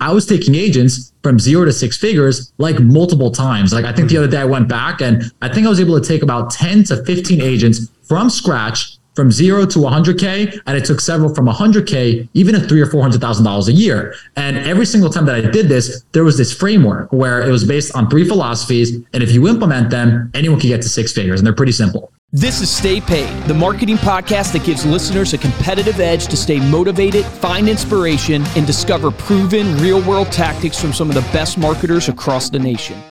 I was taking agents from zero to six figures like multiple times. Like I think the other day I went back and I think I was able to take about 10 to 15 agents from scratch from zero to 100k and it took several from 100k even at three or four hundred thousand dollars a year and every single time that i did this there was this framework where it was based on three philosophies and if you implement them anyone can get to six figures and they're pretty simple this is Stay Paid, the marketing podcast that gives listeners a competitive edge to stay motivated, find inspiration, and discover proven real world tactics from some of the best marketers across the nation.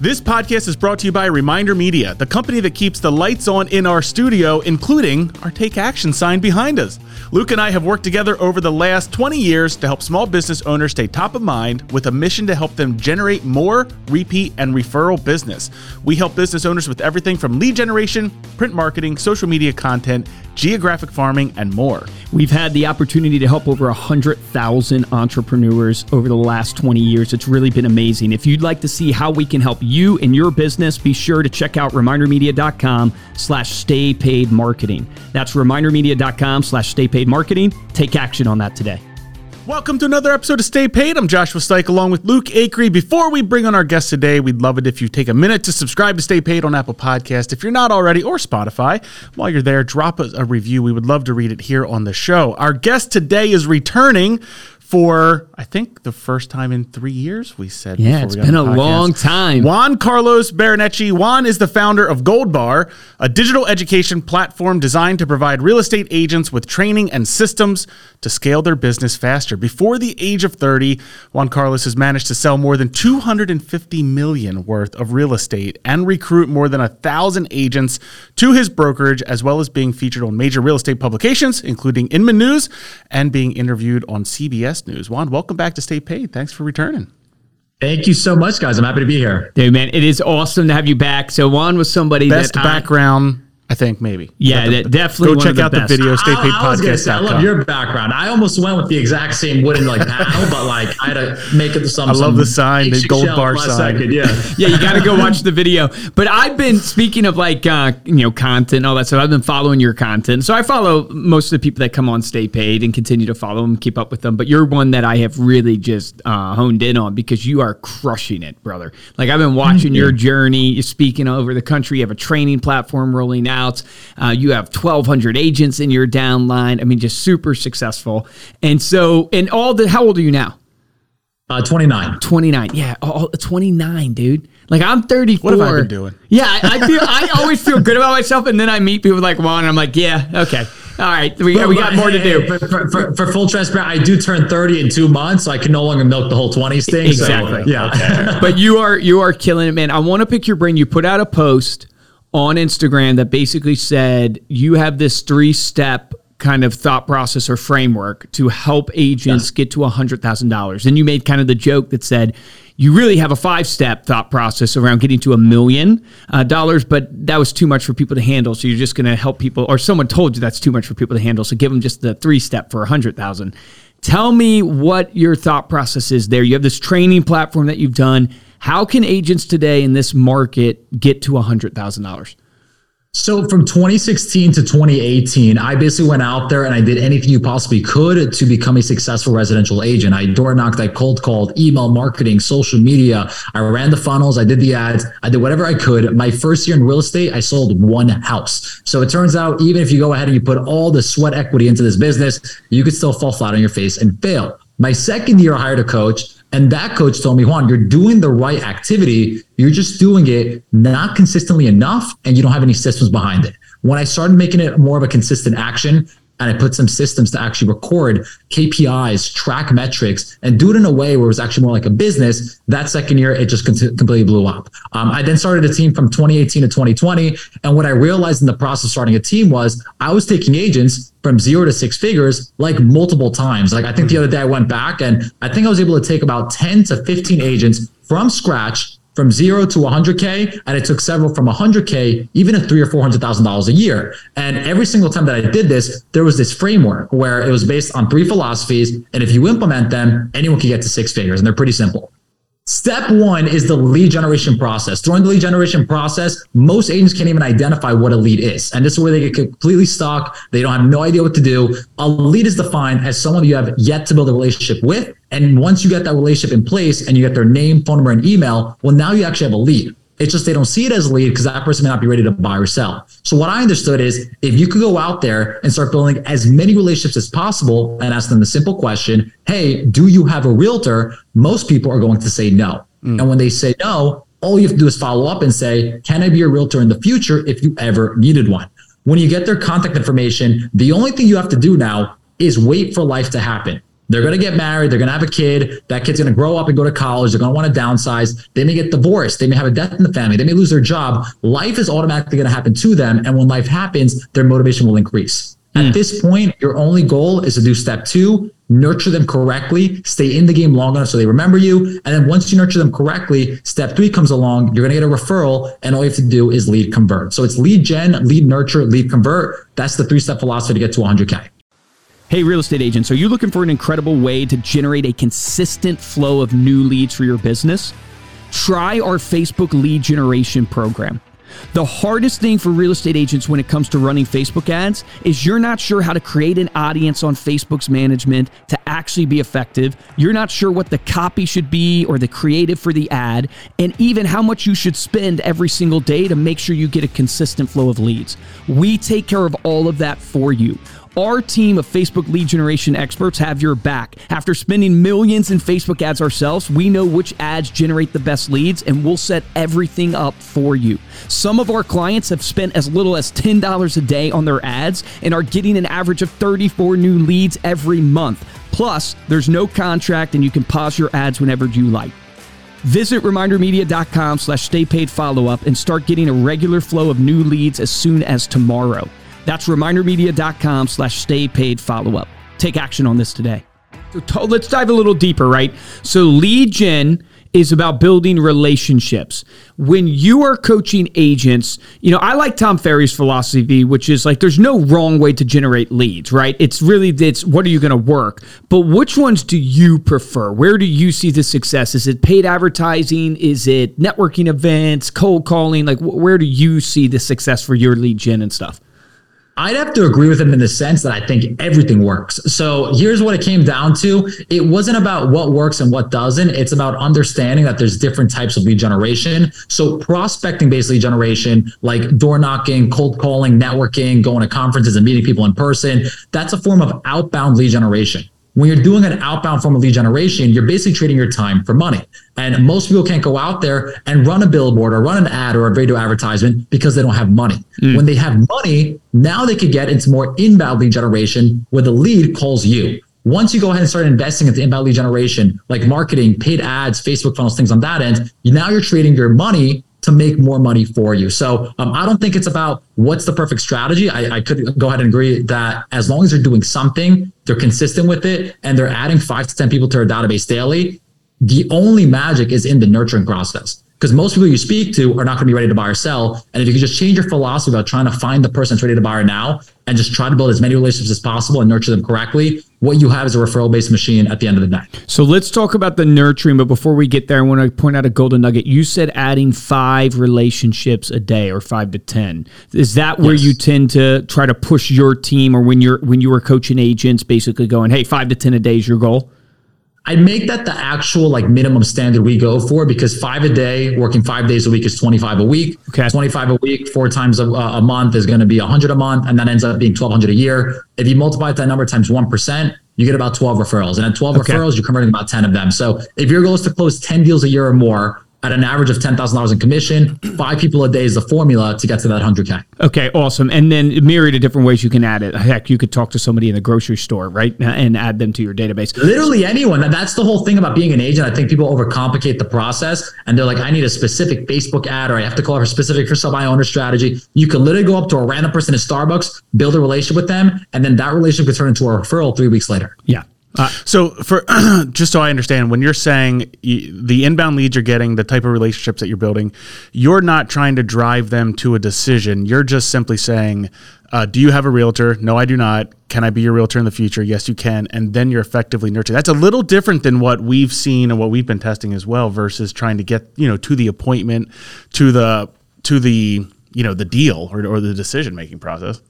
This podcast is brought to you by Reminder Media, the company that keeps the lights on in our studio, including our Take Action sign behind us. Luke and I have worked together over the last 20 years to help small business owners stay top of mind with a mission to help them generate more repeat and referral business. We help business owners with everything from lead generation, print marketing, social media content, geographic farming, and more. We've had the opportunity to help over 100,000 entrepreneurs over the last 20 years. It's really been amazing. If you'd like to see how we can help you and your business, be sure to check out remindermedia.com slash stay paid marketing. That's remindermedia.com slash stay paid marketing. Take action on that today. Welcome to another episode of Stay Paid. I'm Joshua Stike along with Luke Acree. Before we bring on our guest today, we'd love it if you take a minute to subscribe to Stay Paid on Apple Podcast. If you're not already, or Spotify, while you're there, drop us a review. We would love to read it here on the show. Our guest today is returning for I think the first time in three years. We said, yeah, it's been a long time. Juan Carlos Barreneche. Juan is the founder of Gold Bar, a digital education platform designed to provide real estate agents with training and systems to scale their business faster. Before the age of 30, Juan Carlos has managed to sell more than 250 million worth of real estate and recruit more than a thousand agents to his brokerage, as well as being featured on major real estate publications, including Inman News, and being interviewed on CBS News. Juan, welcome back to Stay Paid. Thanks for returning. Thank you so much, guys. I'm happy to be here. Dude, man, it is awesome to have you back. So Juan was somebody Best that background I think maybe. Yeah, the, definitely. Go check the out best. the video. Stay paid I, I podcast. Say, I love your background. I almost went with the exact same wooden like panel, but like I had to make it the some. I love the sign, the gold bar sign. Second, yeah, yeah. You got to go watch the video. But I've been speaking of like uh, you know content, all that stuff. I've been following your content, so I follow most of the people that come on Stay Paid and continue to follow them, keep up with them. But you're one that I have really just uh, honed in on because you are crushing it, brother. Like I've been watching your journey. You're speaking over the country. You have a training platform rolling out. Uh, you have 1,200 agents in your downline. I mean, just super successful. And so, and all the, how old are you now? Uh, 29. 29. Yeah. All, 29, dude. Like I'm 34. What have I been doing? Yeah. I, I feel, I always feel good about myself. And then I meet people like Juan and I'm like, yeah, okay. All right. We, but, we got more to do. For, for, for, full transparency, I do turn 30 in two months, so I can no longer milk the whole 20s thing. Exactly. So, yeah. Okay. but you are, you are killing it, man. I want to pick your brain. You put out a post on Instagram that basically said you have this three step kind of thought process or framework to help agents yes. get to $100,000. And you made kind of the joke that said you really have a five step thought process around getting to a million uh, dollars, but that was too much for people to handle. So you're just going to help people, or someone told you that's too much for people to handle. So give them just the three step for 100,000. Tell me what your thought process is there. You have this training platform that you've done how can agents today in this market get to $100,000? So from 2016 to 2018, I basically went out there and I did anything you possibly could to become a successful residential agent. I door knocked, I cold called, email marketing, social media. I ran the funnels, I did the ads, I did whatever I could. My first year in real estate, I sold one house. So it turns out, even if you go ahead and you put all the sweat equity into this business, you could still fall flat on your face and fail. My second year, I hired a coach and that coach told me, Juan, you're doing the right activity. You're just doing it not consistently enough and you don't have any systems behind it. When I started making it more of a consistent action, and I put some systems to actually record KPIs, track metrics, and do it in a way where it was actually more like a business. That second year, it just completely blew up. Um, I then started a team from 2018 to 2020. And what I realized in the process of starting a team was I was taking agents from zero to six figures like multiple times. Like I think the other day I went back and I think I was able to take about 10 to 15 agents from scratch from zero to 100k and it took several from 100k even at three or four hundred thousand dollars a year. And every single time that i did this there was this framework where it was based on three philosophies and if you implement them anyone can get to six figures and they're pretty simple Step one is the lead generation process. During the lead generation process, most agents can't even identify what a lead is. And this is where they get completely stuck. They don't have no idea what to do. A lead is defined as someone you have yet to build a relationship with. And once you get that relationship in place and you get their name, phone number, and email, well, now you actually have a lead. It's just they don't see it as a lead because that person may not be ready to buy or sell. So what I understood is if you could go out there and start building as many relationships as possible and ask them the simple question, hey, do you have a realtor? Most people are going to say no. Mm. And when they say no, all you have to do is follow up and say, can I be a realtor in the future if you ever needed one? When you get their contact information, the only thing you have to do now is wait for life to happen. They're going to get married. They're going to have a kid. That kid's going to grow up and go to college. They're going to want to downsize. They may get divorced. They may have a death in the family. They may lose their job. Life is automatically going to happen to them. And when life happens, their motivation will increase. Mm. At hmm. this point, your only goal is to do step two, nurture them correctly, stay in the game long enough so they remember you. And then once you nurture them correctly, step three comes along, you're going to get a referral, and all you have to do is lead convert. So it's lead gen, lead nurture, lead convert. That's the three step philosophy to get to 100K. Hey, real estate agents, are you looking for an incredible way to generate a consistent flow of new leads for your business? Try our Facebook lead generation program. The hardest thing for real estate agents when it comes to running Facebook ads is you're not sure how to create an audience on Facebook's management to actually be effective. You're not sure what the copy should be or the creative for the ad, and even how much you should spend every single day to make sure you get a consistent flow of leads. We take care of all of that for you. Our team of Facebook lead generation experts have your back. After spending millions in Facebook ads ourselves, we know which ads generate the best leads and we'll set everything up for you. Some of our clients have spent as little as $10 a day on their ads and are getting an average of 34 new leads every month. Plus, there's no contract and you can pause your ads whenever you like. Visit remindermedia.com slash stay paid follow up and start getting a regular flow of new leads as soon as tomorrow. That's remindermedia.com slash stay paid follow up. Take action on this today. So let's dive a little deeper, right? So lead gen is about building relationships. When you are coaching agents, you know, I like Tom Ferry's philosophy, which is like there's no wrong way to generate leads, right? It's really it's what are you going to work? But which ones do you prefer? Where do you see the success? Is it paid advertising? Is it networking events, cold calling? Like where do you see the success for your lead gen and stuff? I'd have to agree with him in the sense that I think everything works. So here's what it came down to. It wasn't about what works and what doesn't. It's about understanding that there's different types of lead generation. So prospecting based lead generation, like door knocking, cold calling, networking, going to conferences and meeting people in person, that's a form of outbound lead generation. When you're doing an outbound form of lead generation, you're basically trading your time for money. And most people can't go out there and run a billboard or run an ad or a radio advertisement because they don't have money. Mm. When they have money, now they could get into more inbound lead generation where the lead calls you. Once you go ahead and start investing into inbound lead generation, like marketing, paid ads, Facebook funnels, things on that end, now you're trading your money to make more money for you. So um, I don't think it's about what's the perfect strategy. I, I, could go ahead and agree that as long as they're doing something, they're consistent with it, and they're adding five to 10 people to our database daily, the only magic is in the nurturing process. Because most people you speak to are not going to be ready to buy or sell. And if you can just change your philosophy about trying to find the person that's ready to buy or now and just try to build as many relationships as possible and nurture them correctly, what you have is a referral based machine at the end of the day. So let's talk about the nurturing. But before we get there, I want to point out a golden nugget. You said adding five relationships a day or five to 10. Is that where yes. you tend to try to push your team or when you're, when you were coaching agents, basically going, hey, five to 10 a day is your goal? I make that the actual like minimum standard we go for because five a day, working five days a week is 25 a week. Okay. 25 a week, four times a, a month is going to be 100 a month. And that ends up being 1200 a year. If you multiply that number times 1%, you get about 12 referrals. And at 12 okay. referrals, you're converting about 10 of them. So if your goal is to close 10 deals a year or more, at an average of $10,000 in commission. Five people a day is the formula to get to that 100K. Okay, awesome. And then myriad of different ways you can add it. Heck, you could talk to somebody in the grocery store, right? And add them to your database. Literally anyone. That's the whole thing about being an agent. I think people overcomplicate the process and they're like, I need a specific Facebook ad or I have to call for a specific for sub owner strategy. You can literally go up to a random person at Starbucks, build a relationship with them, and then that relationship could turn into a referral three weeks later. Yeah. So for just so I understand, when you're saying the inbound leads you're getting, the type of relationships that you're building, you're not trying to drive them to a decision. You're just simply saying, uh, "Do you have a realtor? No, I do not. Can I be your realtor in the future? Yes, you can." And then you're effectively nurturing. That's a little different than what we've seen and what we've been testing as well, versus trying to get you know to the appointment, to the to the you know the deal or, or the decision making process.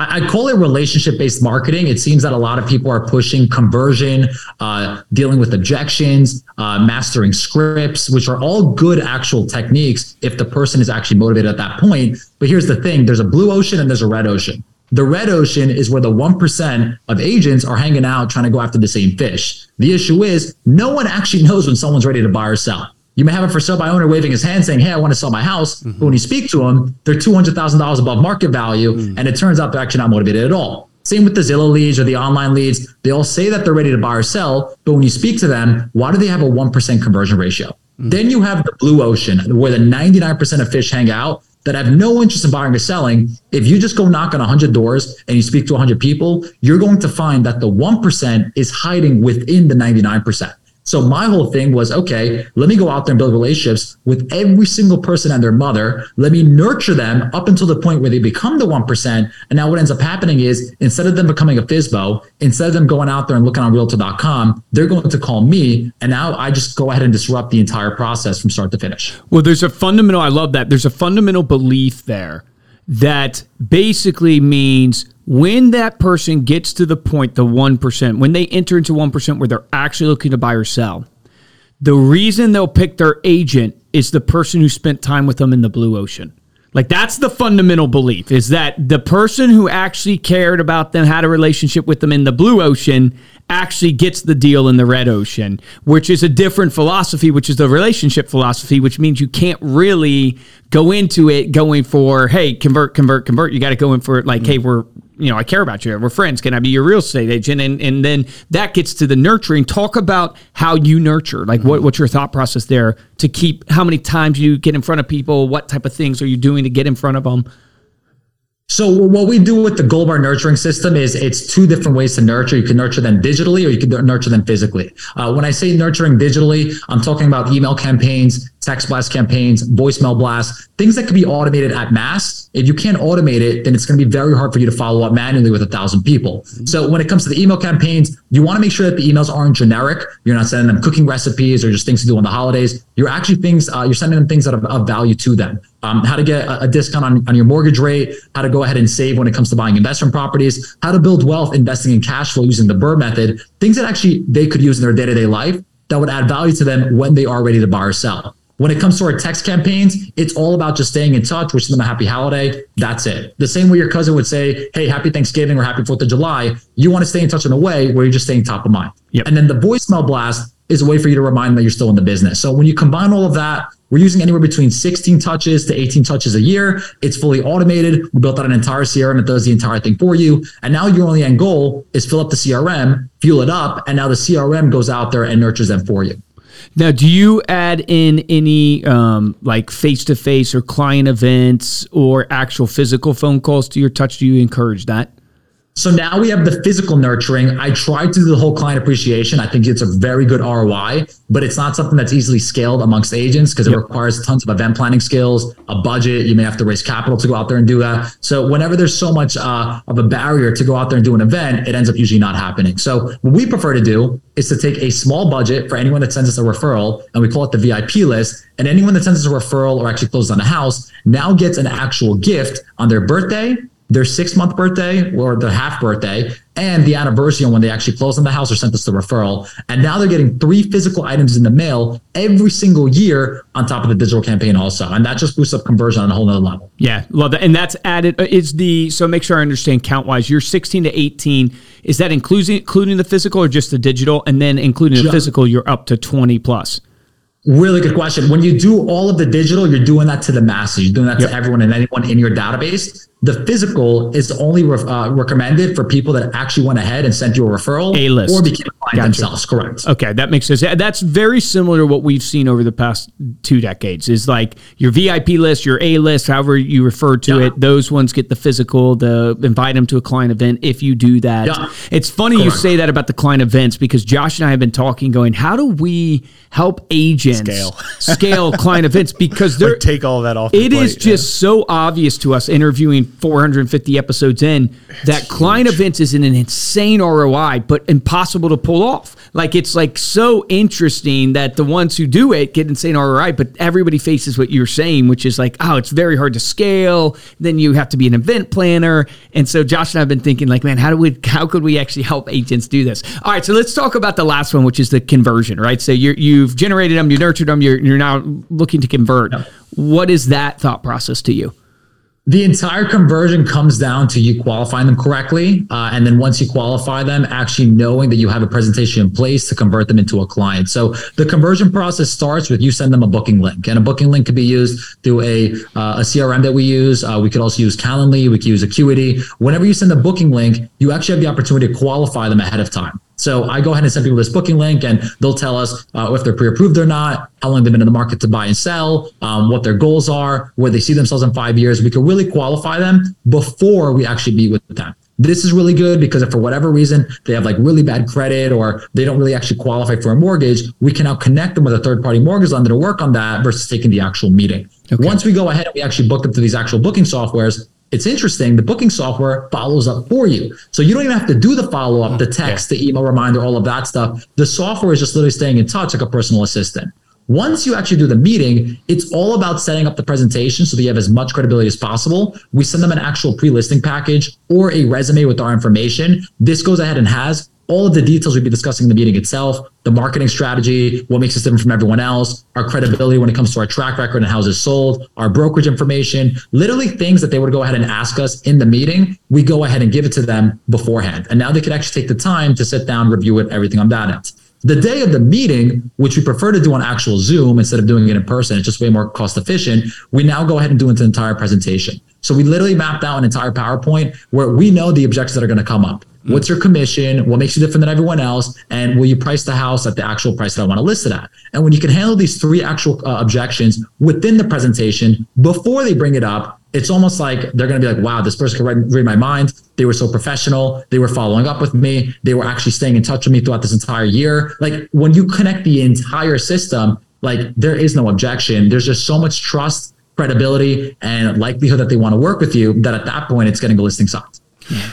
I call it relationship based marketing. It seems that a lot of people are pushing conversion, uh, dealing with objections, uh, mastering scripts, which are all good actual techniques if the person is actually motivated at that point. But here's the thing there's a blue ocean and there's a red ocean. The red ocean is where the 1% of agents are hanging out trying to go after the same fish. The issue is no one actually knows when someone's ready to buy or sell. You may have a for sale by owner waving his hand saying, Hey, I want to sell my house. Mm-hmm. But when you speak to them, they're $200,000 above market value. Mm-hmm. And it turns out they're actually not motivated at all. Same with the Zillow leads or the online leads. They all say that they're ready to buy or sell. But when you speak to them, why do they have a 1% conversion ratio? Mm-hmm. Then you have the blue ocean where the 99% of fish hang out that have no interest in buying or selling. If you just go knock on 100 doors and you speak to 100 people, you're going to find that the 1% is hiding within the 99%. So my whole thing was, okay, let me go out there and build relationships with every single person and their mother. Let me nurture them up until the point where they become the 1%. And now what ends up happening is instead of them becoming a FSBO, instead of them going out there and looking on realtor.com, they're going to call me. And now I just go ahead and disrupt the entire process from start to finish. Well, there's a fundamental, I love that. There's a fundamental belief there that basically means when that person gets to the point, the 1%, when they enter into 1% where they're actually looking to buy or sell, the reason they'll pick their agent is the person who spent time with them in the blue ocean. Like that's the fundamental belief is that the person who actually cared about them, had a relationship with them in the blue ocean, actually gets the deal in the red ocean, which is a different philosophy, which is the relationship philosophy, which means you can't really go into it going for, hey, convert, convert, convert. You got to go in for it like, mm-hmm. hey, we're, you know, I care about you. We're friends. Can I be your real estate agent? And and then that gets to the nurturing. Talk about how you nurture. Like what, what's your thought process there to keep how many times you get in front of people? What type of things are you doing to get in front of them? So what we do with the Bar nurturing system is it's two different ways to nurture. You can nurture them digitally or you can nurture them physically. Uh, when I say nurturing digitally, I'm talking about email campaigns, text blast campaigns, voicemail blasts, things that can be automated at mass. If you can't automate it, then it's going to be very hard for you to follow up manually with a thousand people. Mm-hmm. So when it comes to the email campaigns, you want to make sure that the emails aren't generic. You're not sending them cooking recipes or just things to do on the holidays. You're actually things, uh, you're sending them things that are of value to them. Um, how to get a, a discount on, on your mortgage rate, how to go ahead and save when it comes to buying investment properties, how to build wealth investing in cash flow using the BRRRR method, things that actually they could use in their day to day life that would add value to them when they are ready to buy or sell. When it comes to our text campaigns, it's all about just staying in touch, wishing them a happy holiday. That's it. The same way your cousin would say, Hey, happy Thanksgiving or happy 4th of July. You want to stay in touch in a way where you're just staying top of mind. Yep. And then the voicemail blast is a way for you to remind them that you're still in the business. So when you combine all of that, we're using anywhere between 16 touches to 18 touches a year. It's fully automated. We built out an entire CRM that does the entire thing for you. And now your only end goal is fill up the CRM, fuel it up, and now the CRM goes out there and nurtures them for you. Now, do you add in any um, like face to face or client events or actual physical phone calls to your touch? Do you encourage that? So now we have the physical nurturing. I try to do the whole client appreciation. I think it's a very good ROI, but it's not something that's easily scaled amongst agents because it yep. requires tons of event planning skills, a budget. You may have to raise capital to go out there and do that. So whenever there's so much uh, of a barrier to go out there and do an event, it ends up usually not happening. So what we prefer to do is to take a small budget for anyone that sends us a referral, and we call it the VIP list. And anyone that sends us a referral or actually closes on a house now gets an actual gift on their birthday their six month birthday or the half birthday and the anniversary on when they actually closed on the house or sent us the referral. And now they're getting three physical items in the mail every single year on top of the digital campaign also. And that just boosts up conversion on a whole nother level. Yeah, love that. And that's added uh, is the so make sure I understand count wise. You're 16 to 18. Is that including including the physical or just the digital? And then including the physical, you're up to 20 plus. Really good question. When you do all of the digital, you're doing that to the masses. You're doing that yep. to everyone and anyone in your database. The physical is only re- uh, recommended for people that actually went ahead and sent you a referral A-list. or became a client Gotcha. themselves. Correct. Okay, that makes sense. That's very similar to what we've seen over the past two decades. Is like your VIP list, your A list, however you refer to Yeah. it. Those ones get the physical, the invite them to a client event. If you do that, Yeah. it's funny you say that about the client events because Josh and I have been talking, going, how do we help agents Scale. scale client events because they're Like, take all that off. the it is plate, yeah. just so obvious to us interviewing 450 episodes in that client events is an insane ROI, but impossible to pull off. Like it's like so interesting that the ones who do it get insane ROI, but everybody faces what you're saying, which is like, oh, it's very hard to scale. Then you have to be an event planner. And so Josh and I have been thinking, like, man, how do we how could we actually help agents do this? All right, so let's talk about the last one, which is the conversion, right? So you're you've generated them, you nurtured them, you're you're now looking to convert. What is that thought process to you? The entire conversion comes down to you qualifying them correctly. Uh, and then once you qualify them, actually knowing that you have a presentation in place to convert them into a client. So the conversion process starts with you send them a booking link. And a booking link could be used through a, uh, a CRM that we use. Uh, we could also use Calendly. We could use Acuity. Whenever you send a booking link, you actually have the opportunity to qualify them ahead of time. So I go ahead and send people this booking link, and they'll tell us uh, if they're pre-approved or not, how long they've been in the market to buy and sell, um, what their goals are, where they see themselves in five years. We can really qualify them before we actually meet with them. This is really good because if for whatever reason they have like really bad credit or they don't really actually qualify for a mortgage, we can now connect them with a third party mortgage lender to work on that versus taking the actual meeting. Once we go ahead and we actually book them through these actual booking softwares, it's interesting. The booking software follows up for you. So you don't even have to do the follow up, the text, the email reminder, all of that stuff. The software is just literally staying in touch like a personal assistant. Once you actually do the meeting, it's all about setting up the presentation so that you have as much credibility as possible. We send them an actual pre listing package or a resume with our information. This goes ahead and has all of the details we'd be discussing in the meeting itself, the marketing strategy, what makes us different from everyone else, our credibility when it comes to our track record and houses sold, our brokerage information, literally things that they would go ahead and ask us in the meeting. We go ahead and give it to them beforehand. And now they could actually take the time to sit down, review it, everything on that end. The day of the meeting, which we prefer to do on actual Zoom instead of doing it in person, it's just way more cost efficient. We now go ahead and do an entire presentation. So we literally mapped out an entire PowerPoint where we know the objections that are going to come up. What's your commission? What makes you different than everyone else? And will you price the house at the actual price that I want to list it at? And when you can handle these three actual uh, objections within the presentation before they bring it up, it's almost like they're going to be like, wow, this person can read my mind. They were so professional. They were following up with me. They were actually staying in touch with me throughout this entire year. Like when you connect the entire system, like there is no objection. There's just so much trust, credibility, and likelihood that they want to work with you that at that point it's getting a listing signed.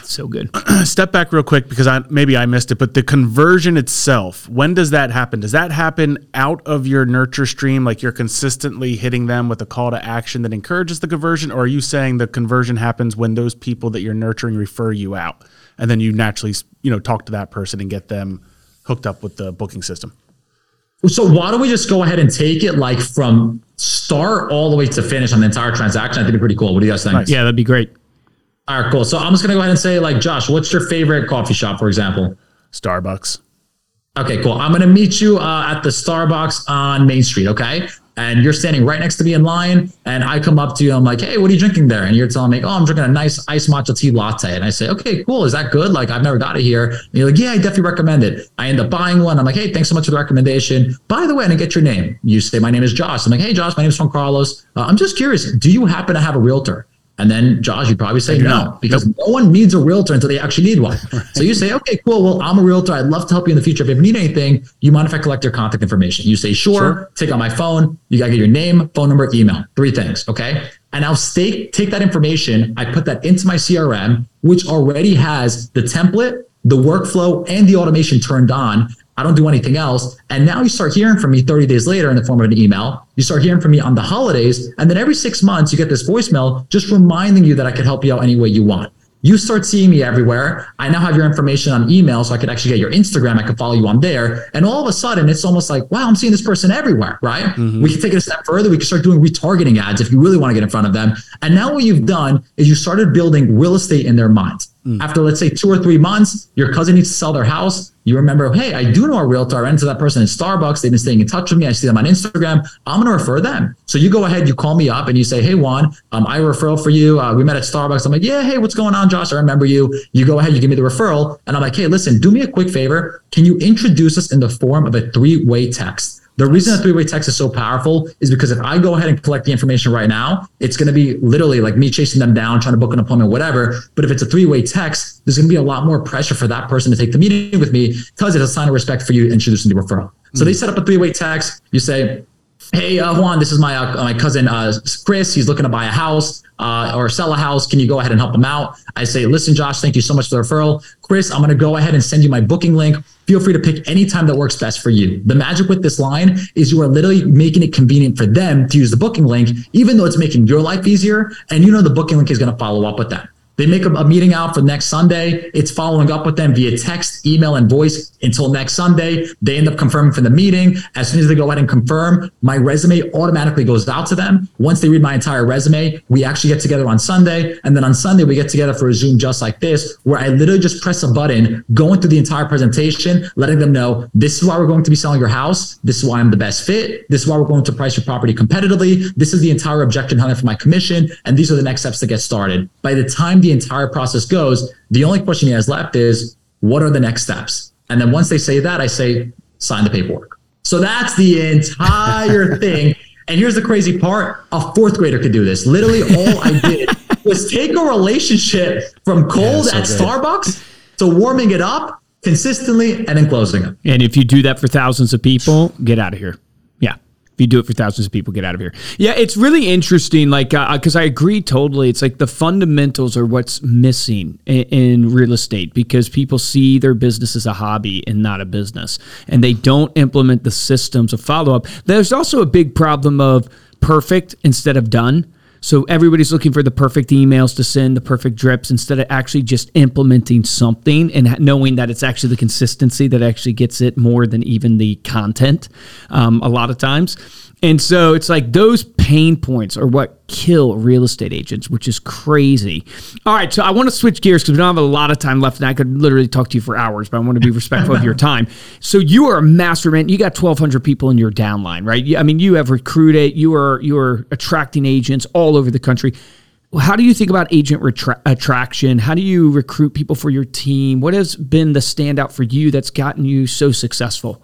So good. step back real quick because I maybe I missed it, but the conversion itself, when does that happen? Does that happen out of your nurture stream, like you're consistently hitting them with a call to action that encourages the conversion, or are you saying the conversion happens when those people that you're nurturing refer you out, and then you naturally you know talk to that person and get them hooked up with the booking system? So why don't we just go ahead and take it like from start all the way to finish on the entire transaction? I think it'd be pretty cool. What do you guys think? Yeah, that'd be great. All right, cool. So I'm just gonna go ahead and say, like, Josh, what's your favorite coffee shop, for example? Starbucks. Okay, cool. I'm gonna meet you uh, at the Starbucks on Main Street. Okay, and you're standing right next to me in line, and I come up to you. I'm like, "Hey, what are you drinking there?" And you're telling me, "Oh, I'm drinking a nice iced matcha tea latte." And I say, "Okay, cool. Is that good? Like, I've never got it here." And you're like, "Yeah, I definitely recommend it." I end up buying one. I'm like, "Hey, thanks so much for the recommendation." By the way, I didn't get your name. You say, "My name is Josh." I'm like, "Hey, Josh, my name is Juan Carlos. Uh, I'm just curious. Do you happen to have a realtor?" And then Josh, you'd probably say no, because no one needs a realtor until they actually need one. So you say, okay, cool. Well, I'm a realtor. I'd love to help you in the future. If you ever need anything, you mind if I collect your contact information? You say, sure. Sure. Take out my phone. You gotta get your name, phone number, email. Three things. Okay. And I'll stake, take that information. I put that into my CRM, which already has the template, the workflow, and the automation turned on. I don't do anything else. And now you start hearing from me 30 days later in the form of an email. You start hearing from me on the holidays. And then every six months, you get this voicemail just reminding you that I could help you out any way you want. You start seeing me everywhere. I now have your information on email, so I could actually get your Instagram. I could follow you on there. And all of a sudden, it's almost like, wow, I'm seeing this person everywhere, right? Mm-hmm. We can take it a step further. We can start doing retargeting ads if you really want to get in front of them. And now what you've done is you started building real estate in their minds. Mm. After, let's say, two or three months, your cousin needs to sell their house. You remember, hey, I do know a realtor. I ran into that person in Starbucks. They've been staying in touch with me. I see them on Instagram. I'm going to refer them. So you go ahead, you call me up and you say, hey, Juan, um, I referral for you. Uh, we met at Starbucks. I'm like, yeah, hey, what's going on, Josh? I remember you. You go ahead, you give me the referral. And I'm like, hey, listen, do me a quick favor. Can you introduce us in the form of a three way text? The reason a three-way text is so powerful is because if I go ahead and collect the information right now, it's going to be literally like me chasing them down, trying to book an appointment, whatever. But if it's a three-way text, there's going to be a lot more pressure for that person to take the meeting with me because it's a sign of respect for you introducing the referral. So they mm. set up a three-way text. You say, hey uh, Juan, this is my uh, my cousin uh, Chris. He's looking to buy a house uh, or sell a house. Can you go ahead and help him out? I say, listen, Josh, thank you so much for the referral. Chris, I'm going to go ahead and send you my booking link. Feel free to pick any time that works best for you. The magic with this line is you are literally making it convenient for them to use the booking link, even though it's making your life easier. And you know the booking link is going to follow up with that. They make a, a, meeting out for next Sunday. It's following up with them via text, email, and voice until next Sunday. They end up confirming for the meeting. As soon as they go ahead and confirm, my resume automatically goes out to them. Once they read my entire resume, we actually get together on Sunday. And then on Sunday, we get together for a Zoom just like this, where I literally just press a button, going through the entire presentation, letting them know this is why we're going to be selling your house. This is why I'm the best fit. This is why we're going to price your property competitively. This is the entire objection handling for my commission. And these are the next steps to get started. By the time the entire process goes, the only question he has left is, what are the next steps? And then once they say that, I say, sign the paperwork. So that's the entire thing. And here's the crazy part a fourth grader could do this. Literally, all I did was take a relationship from cold yeah, so at good. Starbucks to warming it up consistently and then closing it. And if you do that for thousands of people, get out of here. If you do it for thousands of people, get out of here. Yeah, it's really interesting. Like, because uh, I agree totally. It's like the fundamentals are what's missing in, in, real estate because people see their business as a hobby and not a business, and they don't implement the systems of follow up. There's also a big problem of perfect instead of done. So everybody's looking for the perfect emails to send, the perfect drips, instead of actually just implementing something and knowing that it's actually the consistency that actually gets it more than even the content um, a lot of times. And so it's like those pain points are what kill real estate agents, which is crazy. All right, so I want to switch gears because we don't have a lot of time left, and I could literally talk to you for hours, but I want to be respectful of your time. So you are a mastermind. You got twelve hundred people in your downline, right? I mean, you have recruited. You are you are attracting agents all over the country. How do you think about agent retra- attraction? How do you recruit people for your team? What has been the standout for you that's gotten you so successful?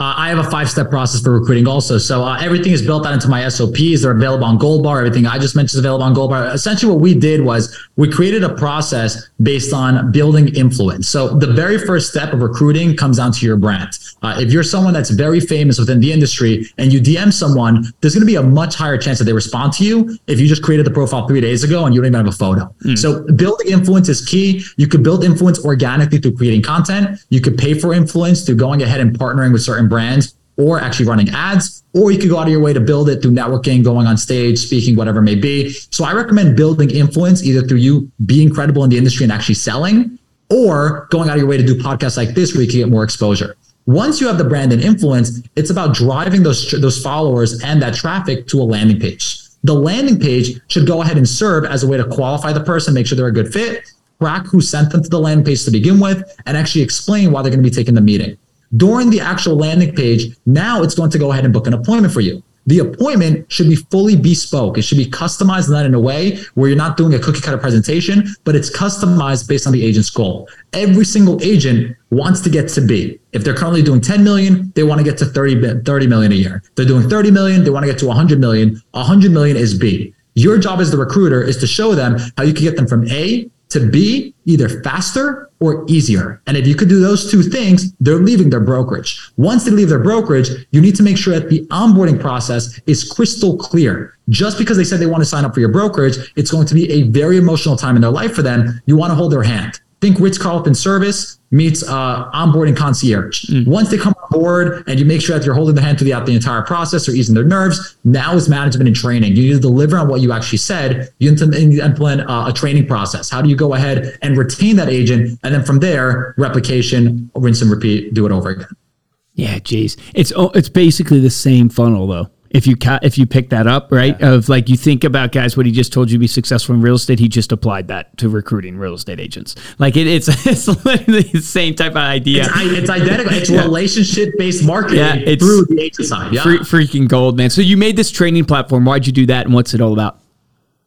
Uh, I have a five step process for recruiting also. So uh, everything is built out into my SOPs. They're available on Gold Bar. Everything I just mentioned is available on Gold Bar. Essentially, what we did was we created a process based on building influence. So the very first step of recruiting comes down to your brand. Uh, if you're someone that's very famous within the industry and you DM someone, there's going to be a much higher chance that they respond to you if you just created the profile three days ago and you don't even have a photo. Mm. So building influence is key. You could build influence organically through creating content. You could pay for influence through going ahead and partnering with certain brands or actually running ads, or you could go out of your way to build it through networking, going on stage, speaking, whatever it may be. So I recommend building influence either through you being credible in the industry and actually selling, or going out of your way to do podcasts like this where you can get more exposure. Once you have the brand and influence, it's about driving those, those followers and that traffic to a landing page. The landing page should go ahead and serve as a way to qualify the person, make sure they're a good fit, track who sent them to the landing page to begin with, and actually explain why they're going to be taking the meeting. During the actual landing page, now it's going to go ahead and book an appointment for you. The appointment should be fully bespoke. It should be customized done in a way where you're not doing a cookie cutter presentation, but it's customized based on the agent's goal. Every single agent wants to get to B. If they're currently doing 10 million, they want to get to 30, 30 million a year. If they're doing 30 million, they want to get to 100 million. 100 million is B. Your job as the recruiter is to show them how you can get them from A to be either faster or easier. And if you could do those two things, they're leaving their brokerage. Once they leave their brokerage, you need to make sure that the onboarding process is crystal clear. Just because they said they want to sign up for your brokerage, it's going to be a very emotional time in their life for them. You want to hold their hand. Think Ritz Carlton service meets uh, onboarding concierge. Mm. Once they come on board and you make sure that you're holding the hand throughout the entire process or easing their nerves, now is management and training. You need to deliver on what you actually said. You need to implement uh, a training process. How do you go ahead and retain that agent? And then from there, replication, rinse and repeat, do it over again. Yeah, geez. It's, it's basically the same funnel though if you ca- if you pick that up right yeah. of like you think about guys what he just told you to be successful in real estate he just applied that to recruiting real estate agents. Like it, it's it's literally the same type of idea. It's, it's identical. It's yeah. relationship based marketing yeah, it's through the agent side. Yeah. freaking gold man. So you made this training platform. Why'd you do that and what's it all about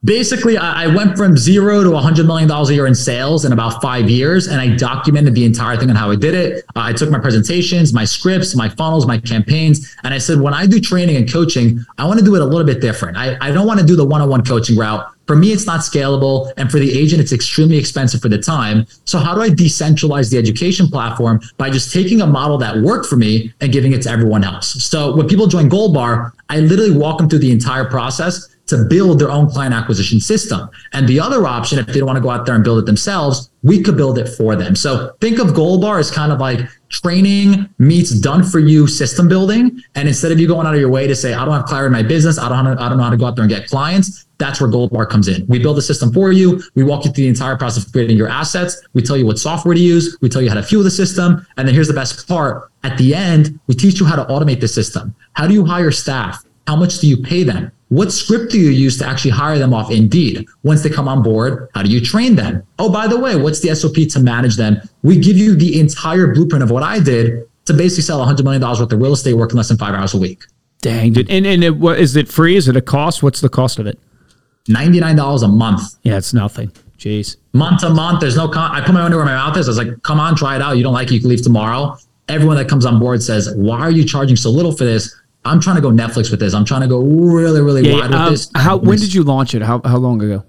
basically I, went from zero to $100 million a year in sales in about five years and i documented the entire thing on how i did it uh, i took my presentations my scripts my funnels my campaigns and i said when i do training and coaching i want to do it a little bit different i, I don't want to do the one-on-one coaching route for me, it's not scalable. And for the agent, it's extremely expensive for the time. So, how do I decentralize the education platform by just taking a model that worked for me and giving it to everyone else? So, when people join Gold Bar, I literally walk them through the entire process to build their own client acquisition system. And the other option, if they don't want to go out there and build it themselves, we could build it for them. So think of Gold Bar as kind of like training meets done for you system building. And instead of you going out of your way to say, I don't have clarity in my business, I don't, I don't know how to go out there and get clients, that's where Gold Bar comes in. We build a system for you. We walk you through the entire process of creating your assets. We tell you what software to use. We tell you how to fuel the system. And then here's the best part. At the end, we teach you how to automate the system. How do you hire staff? How much do you pay them? What script do you use to actually hire them off Indeed? Once they come on board, how do you train them? Oh, by the way, what's the SOP to manage them? We give you the entire blueprint of what I did to basically sell $100 million worth of real estate working less than five hours a week. Dang, dude. And, and it, what, is it free? Is it a cost? What's the cost of it? $99 a month. Yeah, it's nothing. Jeez. Month to month, there's no con- I put my money where my mouth is. I was like, come on, try it out. You don't like it, you can leave tomorrow. Everyone that comes on board says, why are you charging so little for this? I'm trying to go Netflix with this. I'm trying to go really, really yeah, wide with um, this. How when did you launch it? How how long ago?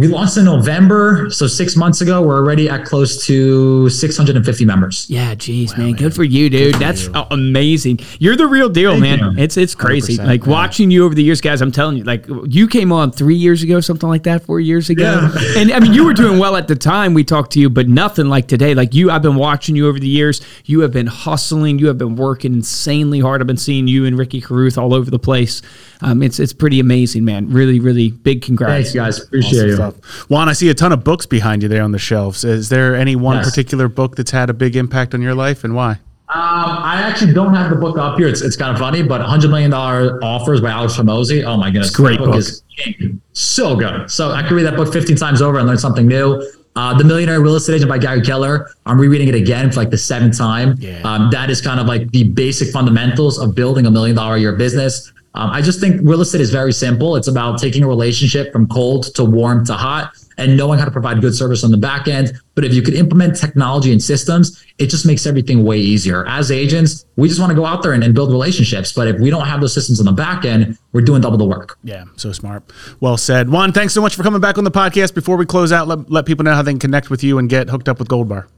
We launched in November, so six months ago. We're already at close to 650 members. Yeah, geez, wow, man. man. good for you, dude. That's you. amazing. You're the real deal, Thank man. You. It's it's crazy. Like yeah. watching you over the years, guys. I'm telling you, like you came on three years ago, something like that, four years ago. Yeah. And I mean, you were doing well at the time we talked to you, but nothing like today. Like you, I've been watching you over the years. You have been hustling. You have been working insanely hard. I've been seeing you and Ricky Carruth all over the place. Um, it's it's pretty amazing, man. Really, really big congrats. Thanks, guys. Appreciate awesome you stuff. Juan, I see a ton of books behind you there on the shelves. Is there any one yes. particular book that's had a big impact on your life and why? Um, I actually don't have the book up here. It's, it's kind of funny, but $100 million offers by Alex Hormozi. Oh my goodness. It's great book, book. is so good. So I could read that book 15 times over and learn something new. Uh, the Millionaire Real Estate Agent by Gary Keller. I'm rereading it again for like the seventh time. Yeah. Um, that is kind of like the basic fundamentals of building a million dollar a year business. Um, I just think real estate is very simple. It's about taking a relationship from cold to warm to hot and knowing how to provide good service on the back end. But if you could implement technology and systems, it just makes everything way easier. As agents, we just want to go out there and, and build relationships. But if we don't have those systems on the back end, we're doing double the work. Yeah, so smart. Well said. Juan, thanks so much for coming back on the podcast. Before we close out, let, let people know how they can connect with you and get hooked up with Gold Bar.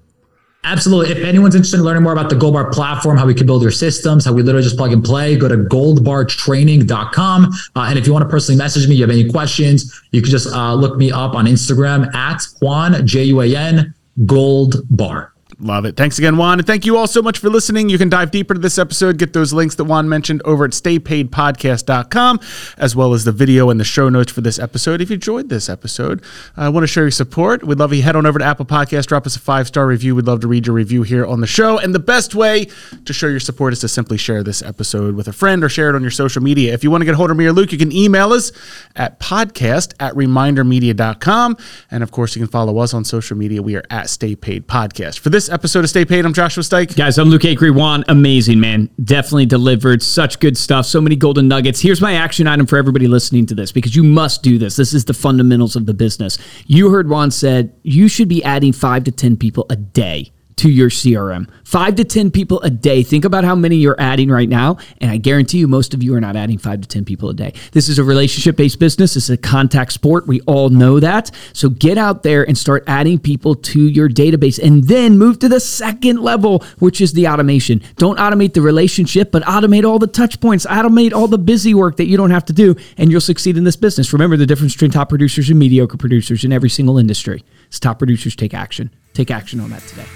Absolutely. If anyone's interested in learning more about the Gold Bar platform, how we can build your systems, how we literally just plug and play, go to goldbartraining.com. Uh, and if you want to personally message me, you have any questions, you can just uh, look me up on Instagram at Juan, J U A N, Gold Bar. Love it. Thanks again, Juan. And thank you all so much for listening. You can dive deeper to this episode, get those links that Juan mentioned over at staypaidpodcast.com, as well as the video and the show notes for this episode. If you enjoyed this episode, uh, I want to show your support. We'd love you head on over to Apple Podcast, drop us a five star review. We'd love to read your review here on the show. And the best way to show your support is to simply share this episode with a friend or share it on your social media. If you want to get hold of me or Luke, you can email us at podcast at remindermedia.com. And of course, you can follow us on social media. We are at Stay Paid Podcast. For this episode of Stay Paid. I'm Joshua Stike. Guys, I'm Luke Acree. Juan, amazing, man. Definitely delivered such good stuff. So many golden nuggets. Here's my action item for everybody listening to this because you must do this. This is the fundamentals of the business. You heard Juan said you should be adding five to 10 people a day to your CRM. Five to 10 people a day. Think about how many you're adding right now. And I guarantee you, most of you are not adding five to 10 people a day. This is a relationship based business. It's a contact sport. We all know that. So get out there and start adding people to your database and then move to the second level, which is the automation. Don't automate the relationship, but automate all the touch points, automate all the busy work that you don't have to do, and you'll succeed in this business. Remember the difference between top producers and mediocre producers in every single industry. It's top producers take action. Take action on that today.